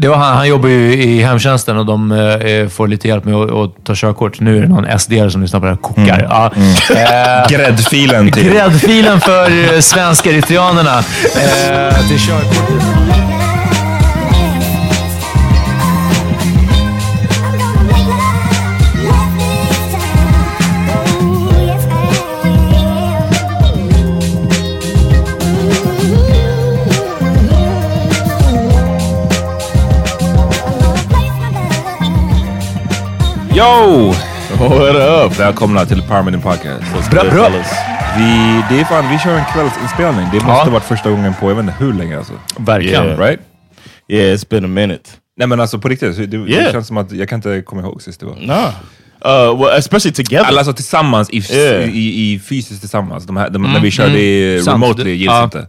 Det var han, han jobbar ju i hemtjänsten och de eh, får lite hjälp med att, att ta körkort. Nu är det någon SD som lyssnar på det här kokar. Ja. Eh, Gräddfilen till. Gräddfilen för eh, svenska eritreanerna eh, till körkortet. Yo! What up? Välkomna till Parminin Podcast. Bra, bra. Vi, det är fan, vi kör en kvällsinspelning. Det måste ha varit första gången på, jag vet inte hur länge alltså. Verkligen. Yeah. Right? Yeah, it's been a minute. Nej men alltså på riktigt, det, det Yeah. känns som att jag kan inte komma ihåg sist det var. Nah. Uh, well, especially together. Alltså tillsammans, i, Yeah. i, i fysiskt tillsammans. De här, de, när vi körde Sant. remotely gills Ja. inte.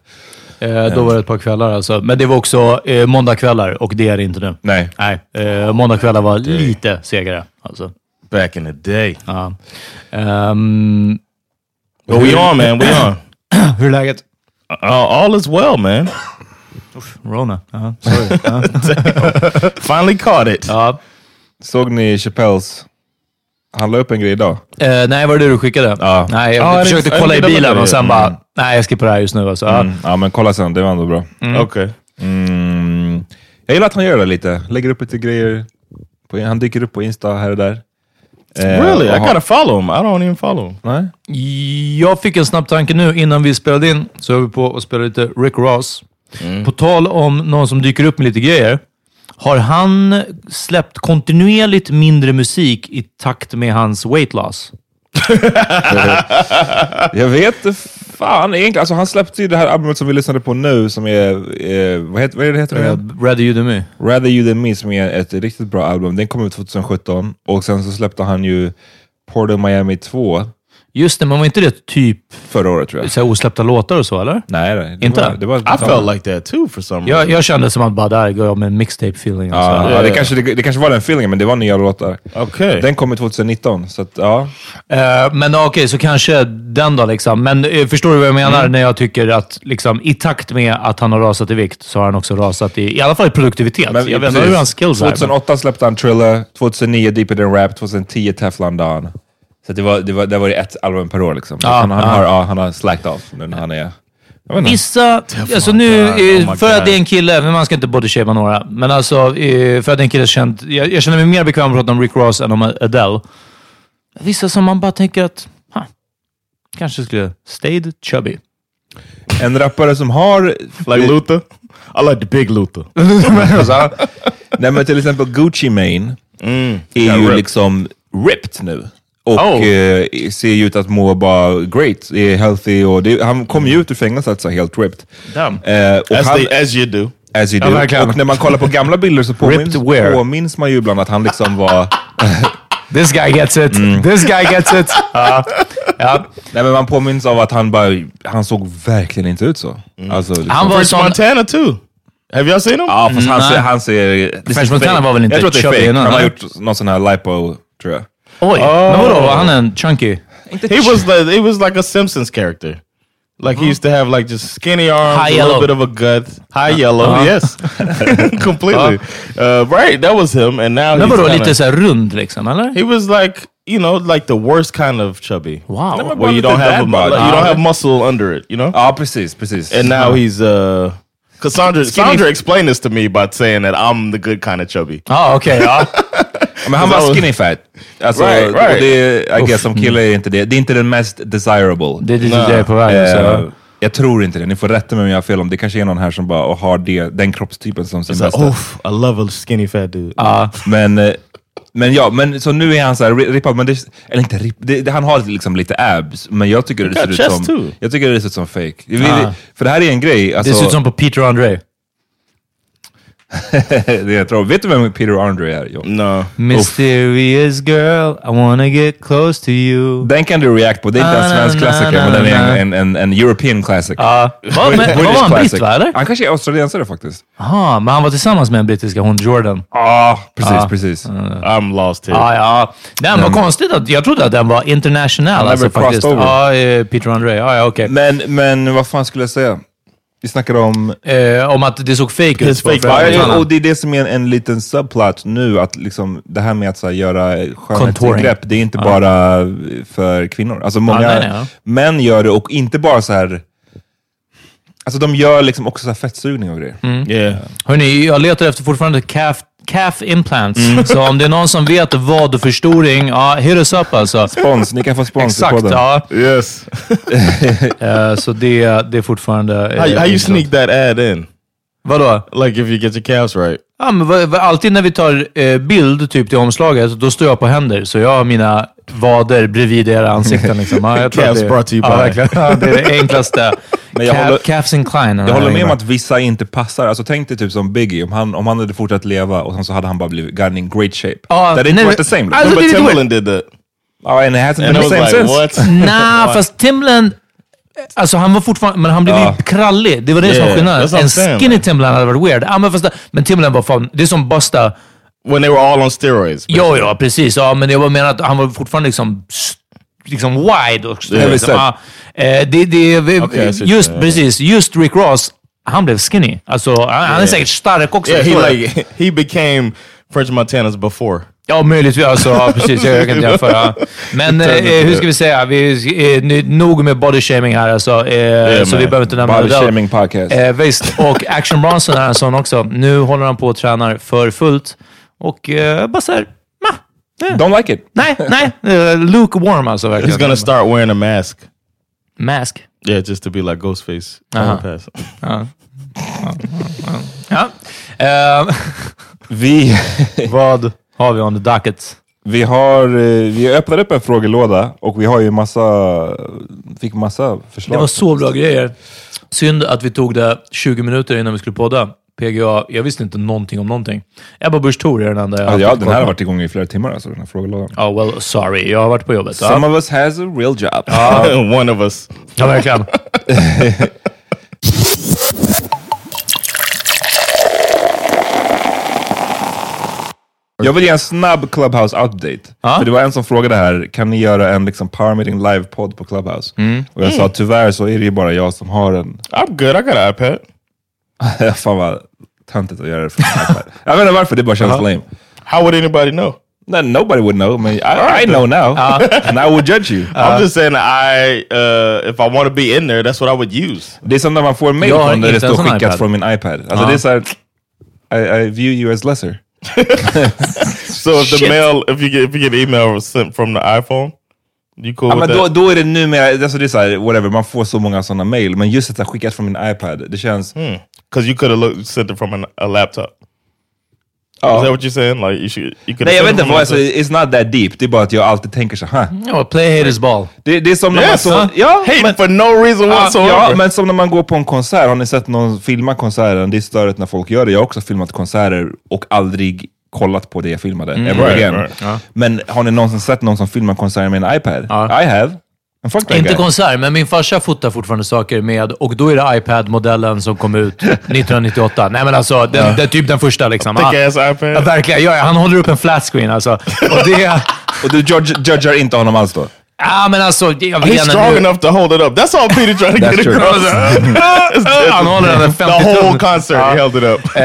Eh, då var det ett par kvällar alltså. Men det var också eh, måndagkvällar och det är det inte nu. Nej. Nej, eh, måndagkvällar var lite segare. Alltså. Back in the day. Ja. Ehm, But we on, man. We on. hur är läget? Uh, all is well, man. Rona. Ja, sorry. Ja. Finally caught it. ja. Såg ni Chappelles? Han la upp en grej idag. Eh, nej, var det det du skickade? Ja. Nej, jag Ja, det- försökte jag kolla i bilen det. och sen bara, nej jag skippar det här just nu. Alltså. Ja. Mm. Ja men kolla sen, det var ändå bra. Okay. Mm. Jag gillar att han gör det lite. Lägger upp lite grejer. På, han dyker upp på Insta här och där. Eh, Really? I gotta follow him. I don't even follow him. Nej? Jag fick en snabb tanke nu innan vi spelade in, så höll vi på att spela lite Rick Ross. På tal om någon som dyker upp med lite grejer. Har han släppt kontinuerligt mindre musik i takt med hans weight loss? jag vet fan egentligen. Alltså, han släppte ju det här albumet som vi lyssnade på nu som är, eh, vad, heter, vad är det heter? det? Rather you than me. Rather You Than Me som är ett riktigt bra album. Den kom ut 2017 och sen så släppte han ju Port of Miami 2 Just det, men var inte det typ förra året tror jag. så här osläppta låtar och så, eller? Nej, nej, det Inte? Var, det var, I felt like that too for some reason. Jag, jag kände som att bara där går jag med en mixtape-feeling. Ja, Alltså. ja, det, kanske, det, det kanske var den feelingen, men det var nya låtar. Okay. Den kom ut 2019, så att, ja. Eh, men okej, så kanske den då liksom. Men eh, förstår du vad jag menar när jag tycker att liksom, i takt med att han har rasat i vikt så har han också rasat i, i alla fall i produktivitet. Men jag vet precis. inte hur hans skills är. men- 2008 släppte han Thriller, 2009 Deeper Than Rap, 2010 Teflon Dawn. Så det var, det var, det var ett album per år liksom. Ja, han, han, ja. har, ja, han har slacked off nu när han är... Vissa, alltså nu, eh, oh för att det är en kille, men man ska inte bodyshamea några, men alltså eh, för att det är en kille känd, jag, jag känner mig mer bekväm med att prata om Rick Ross än om Adele. Vissa som man bara tänker att, huh, kanske skulle stayed chubby. En rappare som har... like Luther. I like the big Luther. Nej men till exempel Gucci Mane är Ja, ju ripped. liksom ripped nu. Och Oh. eh, ser ju ut att må bara great, är healthy och det, han kom ju ut ur fängelset så helt ripped. Damn. Eh, och As, han, they, as you do. as you Ja, do. verkligen. och när man kollar på gamla bilder så påminns, påminns man ju ibland att han liksom var... This guy gets it. This guy gets it. Ja. ja. Nej men man påminns av att han bara, han såg verkligen inte ut så. Alltså, liksom. Han var French sån... Montana too. Have y'all seen him? Ja fast han Nej. ser, han ser... ser Montana var väl inte Jag tror att det är chubby fake. innan, Han har gjort någon sån här lipo, tror jag. Oj, men vadå? Var han en chunky? He was like he was like a Simpsons character. Like he used to have like just skinny arms, High a yellow. little bit of a gut, high yellow. Uh-huh. Yes, completely. Uh, right, that was him. And now Men he's vadå, kinda- lite såhär rund liksom, eller? He was like you know like the worst kind of chubby. Wow. men- Where you don't have a, dad bod. you Ah. don't have muscle under it, you know. Ja precis, precis. And now he's uh. Cassandra, Sandra explained this to me by saying that I'm the good kind of chubby. Ja, okej. ja. Men han var skinny fat. Alltså, Right, och right. det, I guess som kille är inte det. Det är inte den mest desirable. Det är dit jag är på väg. Eh, Så. jag tror inte det. Ni får rätta mig om jag har fel om det kanske är någon här som bara och har det, den kroppstypen som sin bästa. oh, I love a skinny fat dude. Ja. Men, eh, men ja, men så nu är han så här ri- rippad, men det, eller inte ripp, det, det, han har liksom lite abs, men jag tycker det ser ut som, too. jag tycker det ser ut som fake. Ah. för det här är en grej, alltså, Det ser ut som på Peter Andre. det jag tror. Vet du vem Peter Andre är? Jo. No. Mysterious girl, I wanna get close to you. Den kan du react på, det är inte en Ah, svensk klassiker, men den är en, en, en European classic. Ja. Vad men- var han britt va, eller? Han kanske är australiensare faktiskt. Jaha, men han var tillsammans med en brittiska, hon Jordan. Ja, precis, Ah. precis. I'm lost here. Ja, ja. Den var konstigt att jag trodde att den var internationell. Han Alltså, faktiskt. Ja, eh, Peter Andre. Ja, ja, okej. Men, men vad fan skulle jag säga? Vi snackade om... Eh, om att det såg fake ut. Fake Ja, och det är det som är en, en liten subplot nu, att liksom, det här med att så här, göra skönhetsingrepp, det är inte bara för kvinnor. Alltså många Ja, nej, nej, ja. män gör det och inte bara så här... Alltså de gör liksom också så här fettsugning och grejer. Mm. Yeah. Hörni, jag letar efter fortfarande calf, calf implants. Mm. Så om det är någon som vet vad förstoring, ja, hit us up alltså. Spons, ni kan få spons Exakt, på den. ja. Yes. Eh, så det, det är fortfarande... eh, how, how you sneak that ad in? Vadå? Like if you get your calves right. Ja, men alltid när vi tar eh, bild typ till omslaget, då står jag på händer. Så jag har mina vader bredvid era ansikten. Liksom. Ja, jag tror Calves att det, brought to you ja, verkligen. Ja, det är det enklaste. Men jag Calf, håller- calves incline. Jag håller med om att vissa inte passar. Alltså tänk dig typ som Biggie, om han, om han hade fortsatt leva och sen så hade han bara blivit gotten in great shape. Ja, that didn't work the same. Alltså, No, det är but lite Timberland did that. Oh, and it hasn't And been the same like, since. what? Nej, fast Timberland... Alltså han var fortfarande, men han blev ju krallig. Det var det som var Yeah, skillnaden. En skinny man. Timberland hade varit weird. Ja, men, fast, men Timberland var fan, det är som Busta. When they were all on steroids. Ja, ja, precis. Ja, men jag menar att han var fortfarande liksom, liksom wide. Och, Yeah, liksom, eh, det, det, vi- ser just det. precis, just Rick Ross, han blev skinny. Alltså, han, han är säkert stark också. Yeah, he like he became French Montana's before. Ja, möjligtvis. Alltså, ja, precis. Jag, kan inte jämföra. Men eh, hur ska vi säga? Vi, eh, nog med body shaming här alltså. Eh, så man. vi behöver inte nämna Body det. shaming podcast. Eh, visst. Och Action Bronson är en sån också. Nu håller han på och tränar för fullt. Och eh, bara såhär, ma, Don't like it. nej, nej. Uh, lukewarm alltså He's verkligen. gonna start wearing a mask. Mask. Yeah, just to be like Ghostface. Uh-huh. Pass. Ja. Eh, Vi... vad har vi on the docket? Vi har, eh, vi öppnade upp en frågelåda och vi har ju massa, fick massa förslag. Det var så bra grejer. Synd att vi tog det 20 minuter innan vi skulle podda. PGA, jag visste inte någonting om någonting. Ebba Busch Thor är den enda jag Ja, har ja, fått den här har varit igång i flera timmar, alltså, den här frågelådan. Ja, well, sorry. Jag har varit på jobbet. Some Ja, of us has a real job. One of us. ja verkligen. Jag vill ge en snabb Clubhouse-update. Ja. För det var en som frågade här, kan ni göra en liksom Power Meeting live-podd på Clubhouse? Mm. Och jag sa, tyvärr så är det ju bara jag som har en. I'm good. I got an iPad. Fan vad töntigt att göra det från en iPad. Jag vet inte varför, det bara känns uh-huh. lame. How would anybody know? No, nobody would know. I, mean, I, I know now, uh-huh. and I would judge you. I'm uh-huh. just saying I, uh, if I want to be in there, that's what I would use. Det är som när man får en mail Jag har från där det inte en står sån skickat iPad. från min iPad. Alltså det är såhär, I, I view you as lesser. So if the Shit. mail, if you get if you get email sent from the iPhone, you cool Ja, men då, då är det numera, alltså det är såhär, whatever, man får så många sådana mail. Men just att det är skickat från min iPad, det känns... Because you could have looked, sent it from an, a laptop. Ja. Is that what you're saying? Like you should, you could. Nej jag vet inte, vad, alltså, it's not that deep. Det är bara att jag alltid tänker så här. Ja, play haters ball. Det, det är som när man Yes, så... huh? Ja, Hate men, for no reason ja, whatsoever. ja, men som när man går på en konsert. Har ni sett någon filma konserten? Det är störigt när folk gör det. Jag har också filmat konserter och aldrig kollat på det jag filmade. Ever Right, again. right. Men har ni någonsin sett någon som filmar konserter med en iPad? Ja. I have. Inte konsert, men min farsa fotar fortfarande saker med, och då är det iPad-modellen som kom ut 1998. Nej men alltså, den, den, typ den första liksom. IPad. ja, verkligen, ja, ja, han håller upp en flat screen alltså. Och det... Och du judgar inte honom alls då? Ja, men alltså, jag vill He's strong nu... enough to hold it up. That's all Peter trying to get across. Han håller den en the 50 whole concert, he held it up. Eh,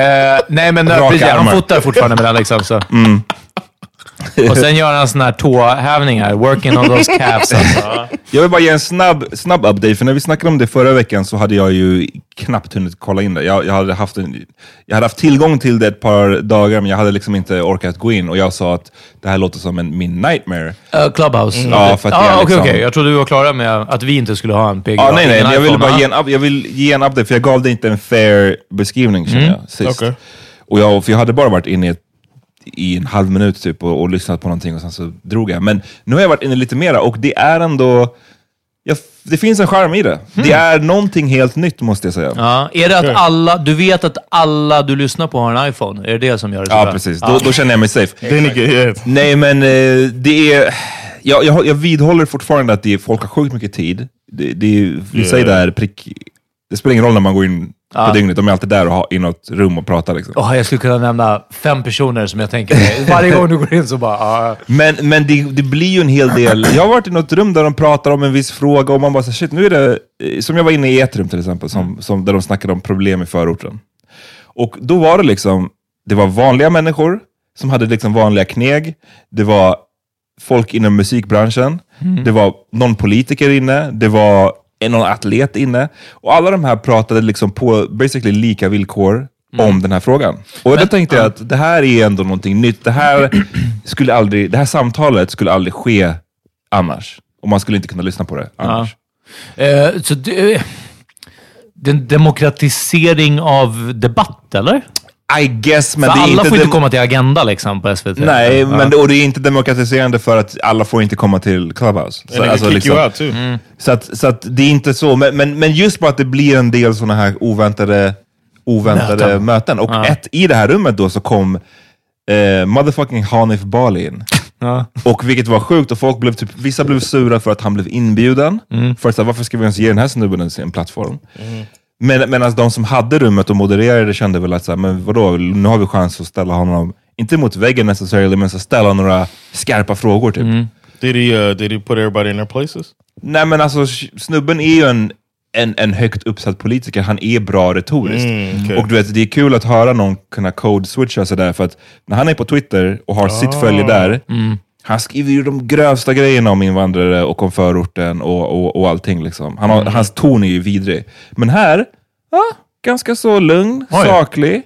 nej, men uh, precis, han fotar fortfarande med den liksom. Så. Och sen gör han såna här tåhävningar. Working on those calves alltså. Jag vill bara ge en snabb, snabb update, för när vi snackade om det förra veckan så hade jag ju knappt hunnit kolla in det. Jag, jag, hade, haft en, jag hade haft tillgång till det ett par dagar, men jag hade liksom inte orkat gå in. Och jag sa att det här låter som en, min nightmare. Uh, Clubhouse. Ja, för att ah, Okej, liksom- okej. Jag trodde du var klara med att vi inte skulle ha en PGA. Ja, nej, nej, jag ville bara ah. ge en, jag vill ge en update, för jag gav dig inte en fair beskrivning känner jag sist. Okej. Och jag, för jag hade bara varit inne i, ett, i en halv minut typ och, och lyssnat på någonting och sen så drog jag. Men nu har jag varit inne lite mera och det är ändå, jag, det finns en charm i det. Det är någonting helt nytt måste jag säga. Ja, är det att alla, du vet att alla du lyssnar på har en iPhone? Är det det som gör det så Ja, bra? precis. Då, då känner jag mig safe. Yeah. Nej, men eh, det är... Jag, jag, jag vidhåller fortfarande att det är, folk har sjukt mycket tid. Det, det är, vissa är där prick... Det spelar ingen roll när man går in på dygnet, de är alltid där och har, i något rum och pratar. Liksom. Åh, jag skulle kunna nämna fem personer som jag tänker mig. Varje gång du går in så bara... ah. Men, men det, det blir ju en hel del... Jag har varit i något rum där de pratar om en viss fråga och man bara så, shit, nu är det... Som jag var inne i ett rum till exempel, som, som, där de snackade om problem i förorten. Och då var det liksom, det var vanliga människor som hade liksom vanliga kneg. Det var folk inom musikbranschen. Det var någon politiker inne. Det var någon atlet inne. Och alla de här pratade liksom på basically lika villkor om den här frågan. Och då tänkte jag att det här är ändå någonting nytt. Det här, skulle aldrig, det här samtalet skulle aldrig ske annars. Och man skulle inte kunna lyssna på det annars. Eh, så det, det är en demokratisering av debatt, eller? I guess, men För det är alla inte... får inte komma till Agenda liksom på SVT. Nej, Ja. men det, och det är inte demokratiserande för att alla får inte komma till Clubhouse. And they alltså liksom- you out too. Så att, så att det är inte så, men, men, men just bara att det blir en del sådana här oväntade, oväntade möten. Möten. Och ett, i det här rummet då så kom eh, motherfucking Hanif Bali in. Ja. Och vilket var sjukt, och folk blev typ, vissa blev sura för att han blev inbjuden. För att, så här, varför ska vi ens ge den här snubben en, en plattform? Men, medan de som hade rummet och modererade kände väl att, så här, men vadå, nu har vi chans att ställa honom, inte mot väggen necessarily, men så ställa några skarpa frågor typ. Did he uh, did he put everybody in their places? Nej men alltså snubben är ju en, en, en högt uppsatt politiker, han är bra retoriskt. Mm, okej. Och du vet, det är kul att höra någon kunna code-switcha sådär, för att när han är på Twitter och har Ah. sitt följe där, Mm. Han skriver ju de grövsta grejerna om invandrare och om förorten och, och, och allting. Liksom. Han har, Mm. Hans ton är ju vidrig. Men här, ja, ganska så lugn, Oj. saklig.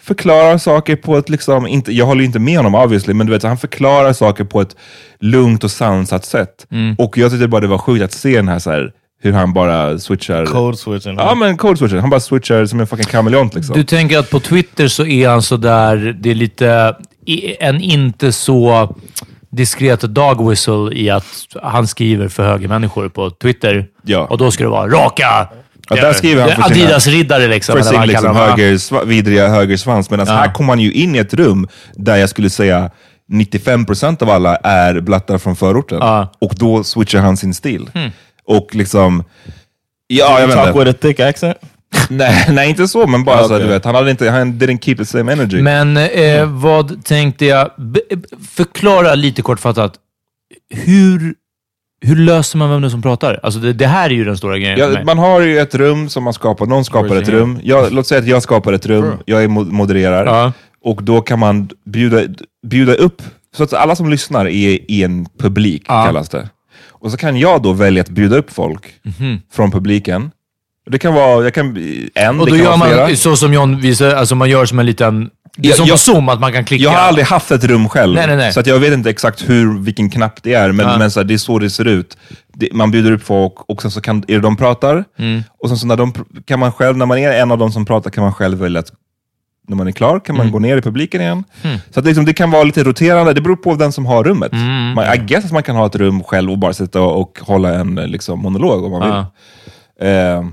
Förklarar saker på ett, liksom, inte, jag håller inte med honom obviously, men du vet, han förklarar saker på ett lugnt och sansat sätt. Mm. Och jag tyckte bara det var sjukt att se den här, så här hur han bara switchar. Code switching. Ja men code switchar, han bara switchar som en fucking kameleont liksom. Du tänker att på Twitter så är han så där, det är lite, en inte så diskret dog whistle i att han skriver för högermänniskor på Twitter. Ja. Och då ska det vara raka Ja, där skriver han för sina- Adidas-riddare liksom. för sin han liksom höger, vidriga högersvans. Medan här kommer man ju in i ett rum där jag skulle säga 95% av alla är blattar från förorten. Ja. Och då switchar han sin stil. Och liksom... Ja, jag vet Talk with a thick accent? Nej, nej, inte så, men bara så Okej. att du vet, han, hade inte, han didn't keep the same energy. Men eh, vad tänkte jag? B- förklara lite kortfattat. Hur, hur löser man vem det är som pratar? Alltså det, det här är ju den stora grejen för Ja, mig. man har ju ett rum som man skapar, någon skapar ett rum. Jag, låt säga att jag skapar ett rum, jag är mo- modererar. Ja. Och då kan man bjuda, bjuda upp, så att alla som lyssnar är i en publik, Ja. kallas det. Och så kan jag då välja att bjuda upp folk från publiken. Det kan vara det kan, en, Och det då kan gör vara flera. man så som John visar, alltså man gör som en liten... Det är som på jag- Zoom, att man kan klicka. Jag har aldrig haft ett rum själv, Nej, nej, nej. så att jag vet inte exakt hur, vilken knapp det är, men, Ja. men så här, det är så det ser ut. Det, man bjuder upp folk och sen så kan är det de pratar, Mm. och sen så när, de, kan man själv, när man är en av de som pratar kan man själv välja att när man är klar kan man Mm. gå ner i publiken igen. Så att liksom, det kan vara lite roterande, det beror på den som har rummet. Mm. Man, I guess att man kan ha ett rum själv och bara sitta och, och hålla en liksom, monolog om man vill. Ja. Eh,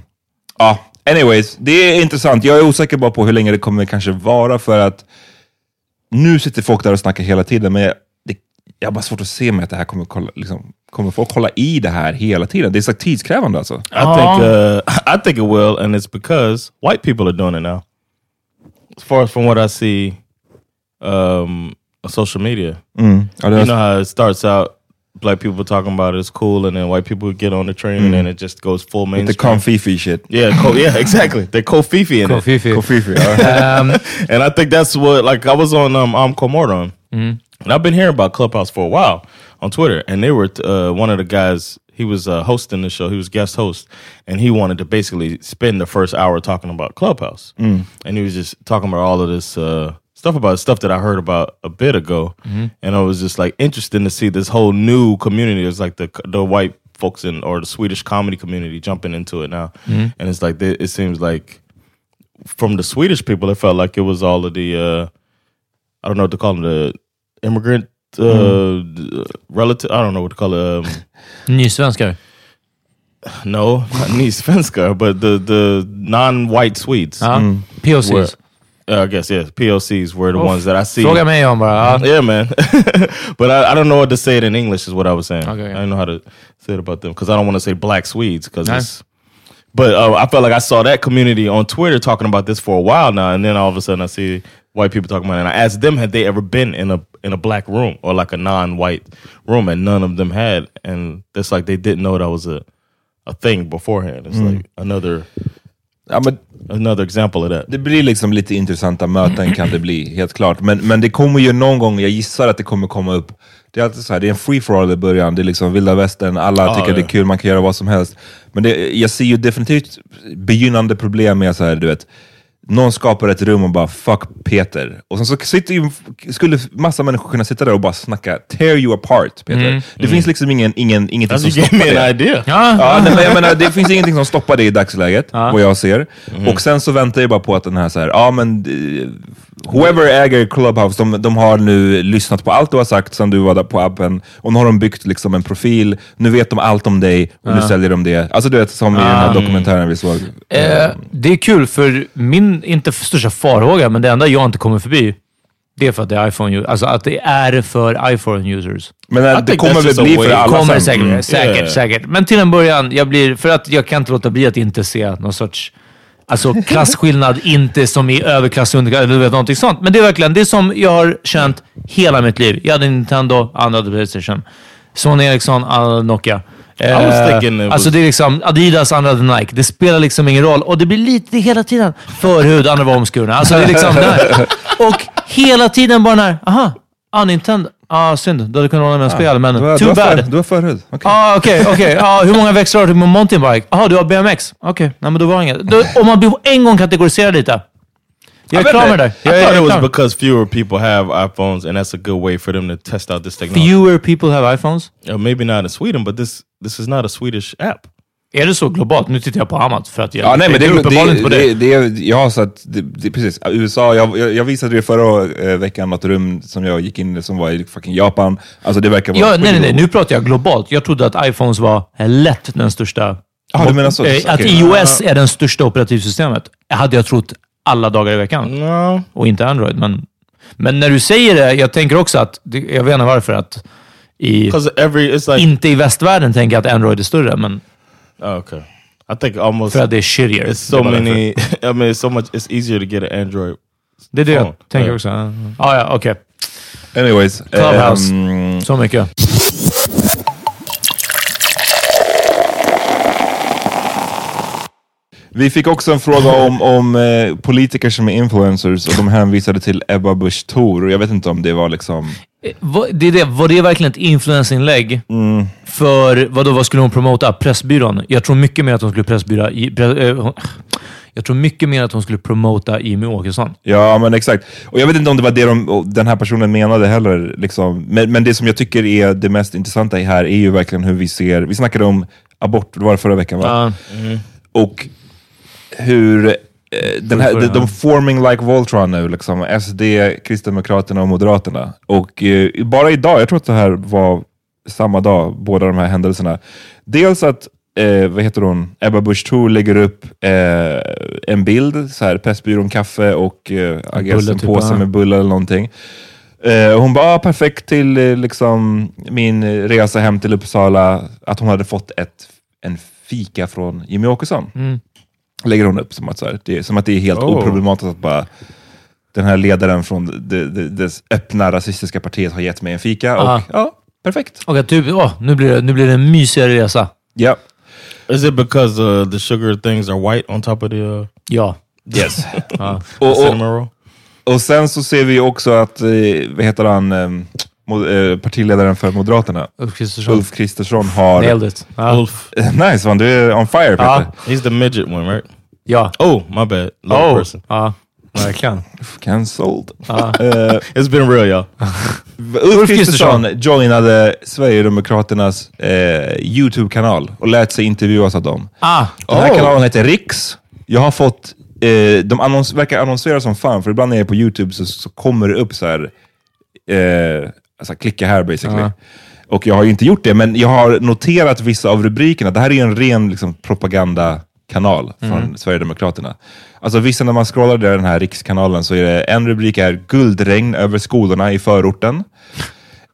Ja, anyways, det är intressant. Jag är osäker bara på hur länge det kommer kanske vara för att nu sitter folk där och snackar hela tiden, men jag, det, jag har bara svårt att se mig att det här kommer, kolla, liksom, kommer folk hålla i det här hela tiden. Det är så tidskrävande alltså. I think uh, I think it will, and it's because white people are doing it now. As far as from what I see um, on social media, det you know how it starts out, black people talking about it's cool, and then white people get on the train, and then it just goes full lite the confifi shit. yeah, co- yeah, exactly. They're kofifi in it. Fifi. Confifi, ja. Um, and I think that's what like I was on um I'm Comordon, and I've been hearing about Clubhouse for a while on Twitter, and they were uh, one of the guys. He was uh, hosting the show. He was guest host, and he wanted to basically spend the first hour talking about Clubhouse, and he was just talking about all of this uh, stuff about stuff that I heard about a bit ago, and I was just like interesting to see this whole new community. It's like the the white folks in or the Swedish comedy community jumping into it now, and it's like they, it seems like from the Swedish people, it felt like it was all of the uh, I don't know what to call them, the immigrant uh, d- relative. I don't know what to call it. Um, Nysvenskar. no, not niece svenskar, but the the non-white Swedes. Ja. POCs. Were, uh, I guess yes, POCs were the ones that I see. Fråga mig om bara. Yeah, man. but I, I don't know what to say it in English. Is what I was saying. Okay. I don't know how to say it about them because I don't want to say black Swedes because Nice. it's. But uh, I felt like I saw that community on Twitter talking about this for a while now, and then all of a sudden I see white people talking about it. And I asked them had they ever been in a in a black room or like a non-white room, and none of them had. And it's like they didn't know that was a a thing beforehand. It's like another Ja, men another example of that. det blir liksom lite intressanta möten kan det bli, helt klart. Men, men det kommer ju någon gång, jag gissar att det kommer komma upp. Det är alltid så här, det är en free for all i början, det är liksom vilda västern, alla tycker det är ja. kul, man kan göra vad som helst. Men det, jag ser ju definitivt begynnande problem med så här, du vet, någon skapar ett rum och bara fuck Peter. Och sen så sitter ju, skulle massa människor kunna sitta där och bara snacka, tear you apart Peter. Det finns liksom ingen, ingen, ingenting som That's you gave stoppar det. idea. Ja. Ja, nej, men jag menar, det finns ingenting som stoppar det i dagsläget, vad jag ser. Och sen så väntar jag bara på att den här, så här ja men eh, whoever äger Clubhouse, de, de har nu lyssnat på allt du har sagt sen du var där på appen, och nu har de byggt liksom en profil, nu vet de allt om dig, och nu säljer de det. Alltså du vet, som i den här dokumentären vi såg. Eh, det är kul, för min, inte största farhåga, men det enda jag inte kommer förbi, det är för att det är iPhone, alltså att det är för iPhone-users. Men eh, I det kommer väl bli för alla kommer sen. säkert, Mm. säkert, Yeah. säkert. Men till en början, jag blir, för att jag kan inte låta bli att inte se någon sorts Alltså klasskillnad, inte som i överklass och underklass, eller du vet, någonting sånt. Men det är verkligen, det som jag har känt hela mitt liv. Jag hade Nintendo, andra hade Playstation. Sony Ericsson, andra hade Nokia. Eh, alltså det är liksom Adidas, andra hade Nike. Det spelar liksom ingen roll. Och det blir lite hela tiden förhud, andra var omskurna. Alltså det är liksom det här. Och hela tiden bara den här, aha, ah, Nintendo. Ah, synd. Du hade kunnat hålla med och spela, men Du too bad. för, du har förhud. Okej. Ah, okej, okej. Ah, hur många växlar har du på mountainbike? Jaha, du har BMX? Okej, nej men då var det inget. Då, om man blir på en gång kategoriserad lite. Jag Jag är klar med det. det. I Jag thought it was because fewer people have iPhones, and that's a good way for them to test out this technology. Fewer people have iPhones. Uh, maybe not in Sweden, but this this is not a Swedish app. Är det så globalt? Nu tittar jag på Amat för att jag Ja, nej, men det, är uppenbarligen det, på det, det. det, jag har sett, det, det, precis, USA, jag, jag, jag visade det förra eh, veckan, något rum som jag gick in i som var i fucking Japan. Alltså det verkar vara... Ja, nej, nej, nej, nu pratar jag globalt. Jag trodde att iPhones var lätt den största... Ja, du menar så? Eh, Att Okej. iOS är den största operativsystemet hade jag trott alla dagar i veckan. No. Och inte Android. Men, men när du säger det, jag tänker också att, det- jag vet inte varför, att i, every, like, inte i västvärlden tänker jag att Android är större, men oh, okay. I think almost, för att det är shittier. it's so many. I mean, it's so much, it's easier to get an Android. Det är det jag tänker också. Ja, ja, okej. Anyways. Clubhouse. ehm, Så mycket. vi fick också en fråga om, om eh, politiker som är influencers och de hänvisade till Ebba Busch Thor. Jag vet inte om det var liksom... Eh, Det är det, var det verkligen ett influensinlägg? Mm. För vadå, vad skulle hon promota? Pressbyrån? Jag tror mycket mer att hon skulle pressbyra... eh, jag tror mycket mer att hon skulle promota Jimmie Åkesson. Ja, men exakt. Och jag vet inte om det var det de, den här personen menade heller. Liksom. Men, men det som jag tycker är det mest intressanta här är ju verkligen hur vi ser... Vi snackade om abort, det var förra veckan va? Ja. Och hur den här, de, de forming like Voltron nu, liksom. SD, Kristdemokraterna och Moderaterna. Och eh, bara idag, jag tror att det här var samma dag, båda de här händelserna. Dels att, eh, vad heter hon, Ebba Busch Thor lägger upp eh, en bild, så här, Pressbyrån kaffe och eh, I guess, en typ, påse med bullar eller någonting. Eh, hon bara, ah, perfekt till eh, liksom, min resa hem till Uppsala, att hon hade fått ett, en fika från Jimmie Åkesson Mm. Lägger hon upp som att, så här, det, är, som att det är helt Oh. oproblematiskt att bara den här ledaren från det, det, det öppna rasistiska partiet har gett mig en fika. Och, Aha. ja, perfekt. Och att typ, åh, nu, blir det, nu blir det en mysigare resa. Ja. Is it because uh, the sugar things are white on top of the, uh, Ja. Yes. och, och, och sen så ser vi också att, eh, vad heter han, eh, partiledaren för Moderaterna, Ulf Kristersson. Ulf Kristersson har... Nailed it. Ja. Ulf. nice man, du är on fire Peter. Ja. He's the midget one, right? ja. Oh, my bad. Little Oh. person. Ja, verkligen. Cancelled. Ja. Eh, It's been real, y'all. Ulf Kristersson. Joinade Sverigedemokraternas eh, YouTube-kanal och lät sig intervjuas av dem. Ah, Den här Oh. kanalen heter Riks. Jag har fått, eh, de annons, verkar annonsera som fan, för ibland när jag är på YouTube så, så kommer det upp så här, eh, alltså klicka här basically. Ja. Och jag har ju inte gjort det, men jag har noterat vissa av rubrikerna. Det här är ju en ren liksom, propagandakanal från Sverigedemokraterna. Alltså vissa när man scrollar där den här rikskanalen så är det en rubrik är guldregn över skolorna i förorten.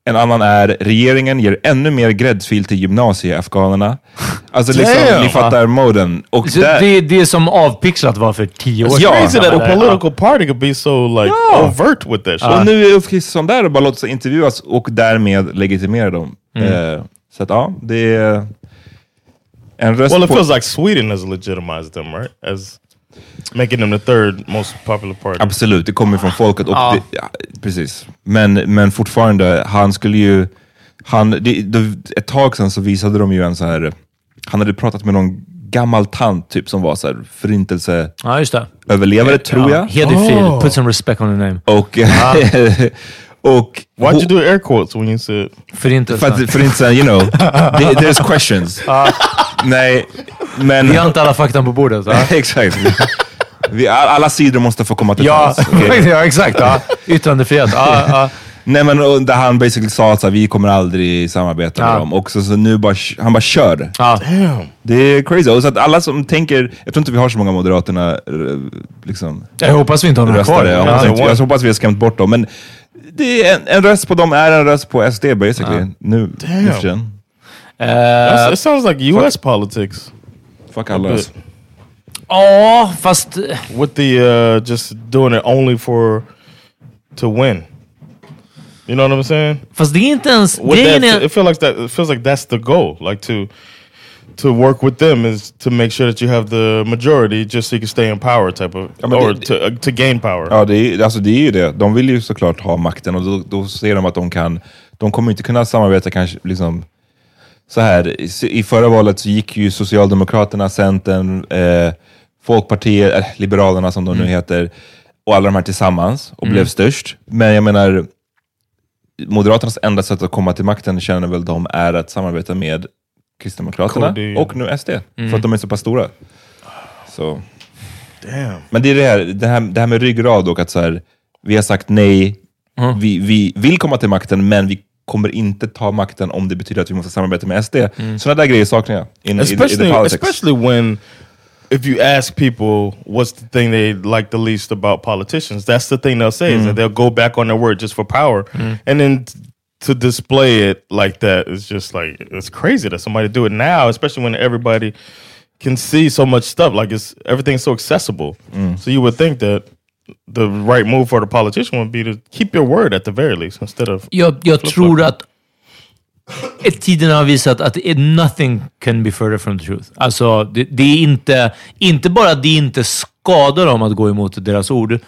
En annan är regeringen ger ännu mer gräddfil till gymnasieafghanerna. Alltså liksom, Damn. ni fattar moden. Och så där, det, det är som avpixlat var för tio år Ja. sedan. Crazy that a Ja. political party could be so like overt with that shit. och nu är Ulf Kristersson där och bara låter sig intervjuas och därmed legitimera dem. Eh, så att ja, det är en röst Well, it på... feels like Sweden has legitimized them, right? As making them the third most popular party. Absolut, det kommer från folket. Och Ja. det, ja, precis. Men, men fortfarande, han skulle ju... Han, det, det, ett tag sedan så visade de ju en så här... Han hade pratat med någon gammal tant typ som var så här Ja, just det. förintelseöverlevare, tror Ja, jag. Hederfrid. Oh. Put some respect on the name. Och... och Why'd you do air quotes when you said? Förintelse. För förintelsen, you know, the- there's questions. Nej, men... Vi har inte alla fakta på bordet. Exakt. Vi, alla sidor måste få komma till ja, tals. ja exakt. Ja. Yttrandefrihet. Ja, ja. Nej men där han basically sa att vi kommer aldrig samarbeta med Ja. dem. Och så, så nu bara, han bara kör. Ja. Det är crazy. Och så att alla som tänker, jag tror inte vi har så många Moderaterna eh, liksom, Jag hoppas vi inte har några kvar. röstare. Jag hoppas, Ja. inte, jag hoppas vi har skrämt bort dem. Men det är en, en röst på dem är en röst på SD basically. Nu, nu för That's, it sounds like U.S. politics Fuck alla. bit. Ja, fast... with the uh, just doing it only for to win. You know what I'm saying? Fast det är inte ens... That, är... it feels like that. It feels like that's the goal. Like to to work with them is to make sure that you have the majority, just so you can stay in power, type of, men or det- to uh, to gain power. Ja, det är, alltså det är ju det. De vill ju såklart ha makten och då, då ser de att de kan, de kommer inte kunna samarbeta kanske liksom så här. I- förra valet så gick ju Socialdemokraterna, Centern, eh, Folkpartiet, eh, Liberalerna som de nu heter, och alla de här tillsammans och blev störst. Men jag menar, Moderaternas enda sätt att komma till makten känner väl de är att samarbeta med Kristdemokraterna KD. och nu SD. För att de är så pass stora. Så. Damn. Men det är det här, det här, det här med ryggrad och att så här, vi har sagt nej, vi, vi vill komma till makten, men vi kommer inte ta makten om det betyder att vi måste samarbeta med SD. Sådana där grejer saknar jag. In, in, in especially the politics. especially when if you ask people what's the thing they like the least about politicians, that's the thing they'll say is that they'll go back on their word just for power, and then to display it like that is just like it's crazy that somebody do it now, especially when everybody can see so much stuff. Like it's everything's so accessible. So you would think that the right move for the politician would be to keep your word at the very least instead of Jag, jag tror att tiden har visat att it, nothing can be further from the truth. Alltså, det, det är inte, inte bara att det inte skadar dem att gå emot deras ord.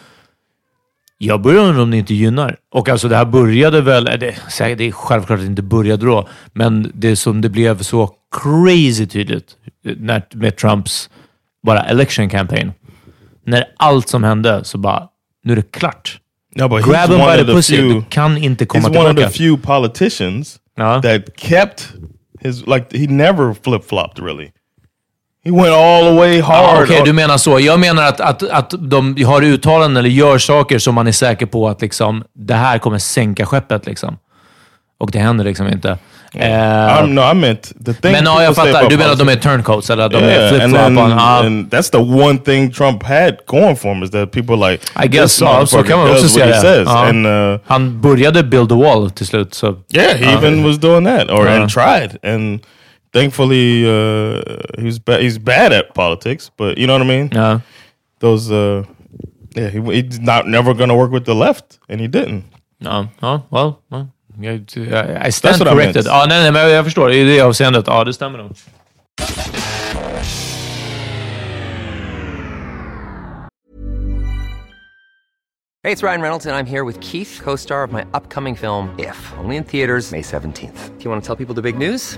Jag börjar undra om det inte gynnar. Och alltså det här började väl, eh, det, det är självklart att det inte började då, men det som det blev så crazy tydligt eh, när, med Trumps bara election campaign. När allt som hände så bara, nu är det klart. no, but Grab him by the pussy. few. Du kan inte komma He's one of the tillbaka. few politicians Ja. that kept his like he never flip flopped really. He went all the way hard. Okej, on- du menar så. Jag menar att, att, att de har uttalanden eller gör saker som man är säker på att liksom, det här kommer sänka skeppet. Liksom. Och det händer liksom inte. Eh, I'm, no, I meant the thing. men ja, people jag say fattar. about Du menar att de är turncoats eller att de är Yeah, and, flip-flop? then, on- ja. and that's the one thing Trump had going for him is that people like. I guess this så. Så kan man motherfucker också does säga what he says. Ja. And uh, Han började build the wall till slut. Så. yeah, he even was doing that or Uh-huh. and tried and. Thankfully, uh, he's ba- he's bad at politics, but you know what I mean. Ja. Those, uh, yeah, he, he's not never going to work with the left, and he didn't. Ja, ja, well, well, jag- I That's stand what I corrected. meant. Ja, nej, nej, men jag, jag förstår. I det avseendet. Ja, det stämmer nog. Hey, it's Ryan Reynolds, and I'm here with Keith, co star of my upcoming film, If, only in theaters, May 17th. Do you want to tell people the big news?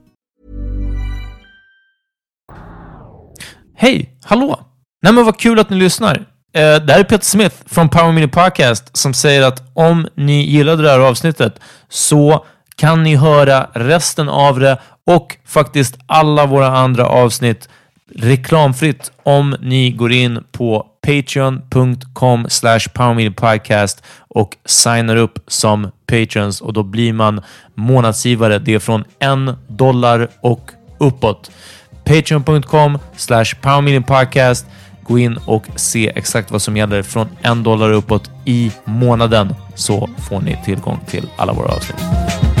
Hej! Hallå! Nej men vad kul att ni lyssnar. Eh, det här är Peter Smith från Power Mini Podcast som säger att om ni gillade det här avsnittet så kan ni höra resten av det och faktiskt alla våra andra avsnitt reklamfritt om ni går in på patreon.com slash podcast och signar upp som patrons och då blir man månadsgivare. Det är från en dollar och uppåt. Patreon.com slash podcast. Gå in och se exakt vad som gäller från en dollar uppåt i månaden så får ni tillgång till alla våra avsnitt.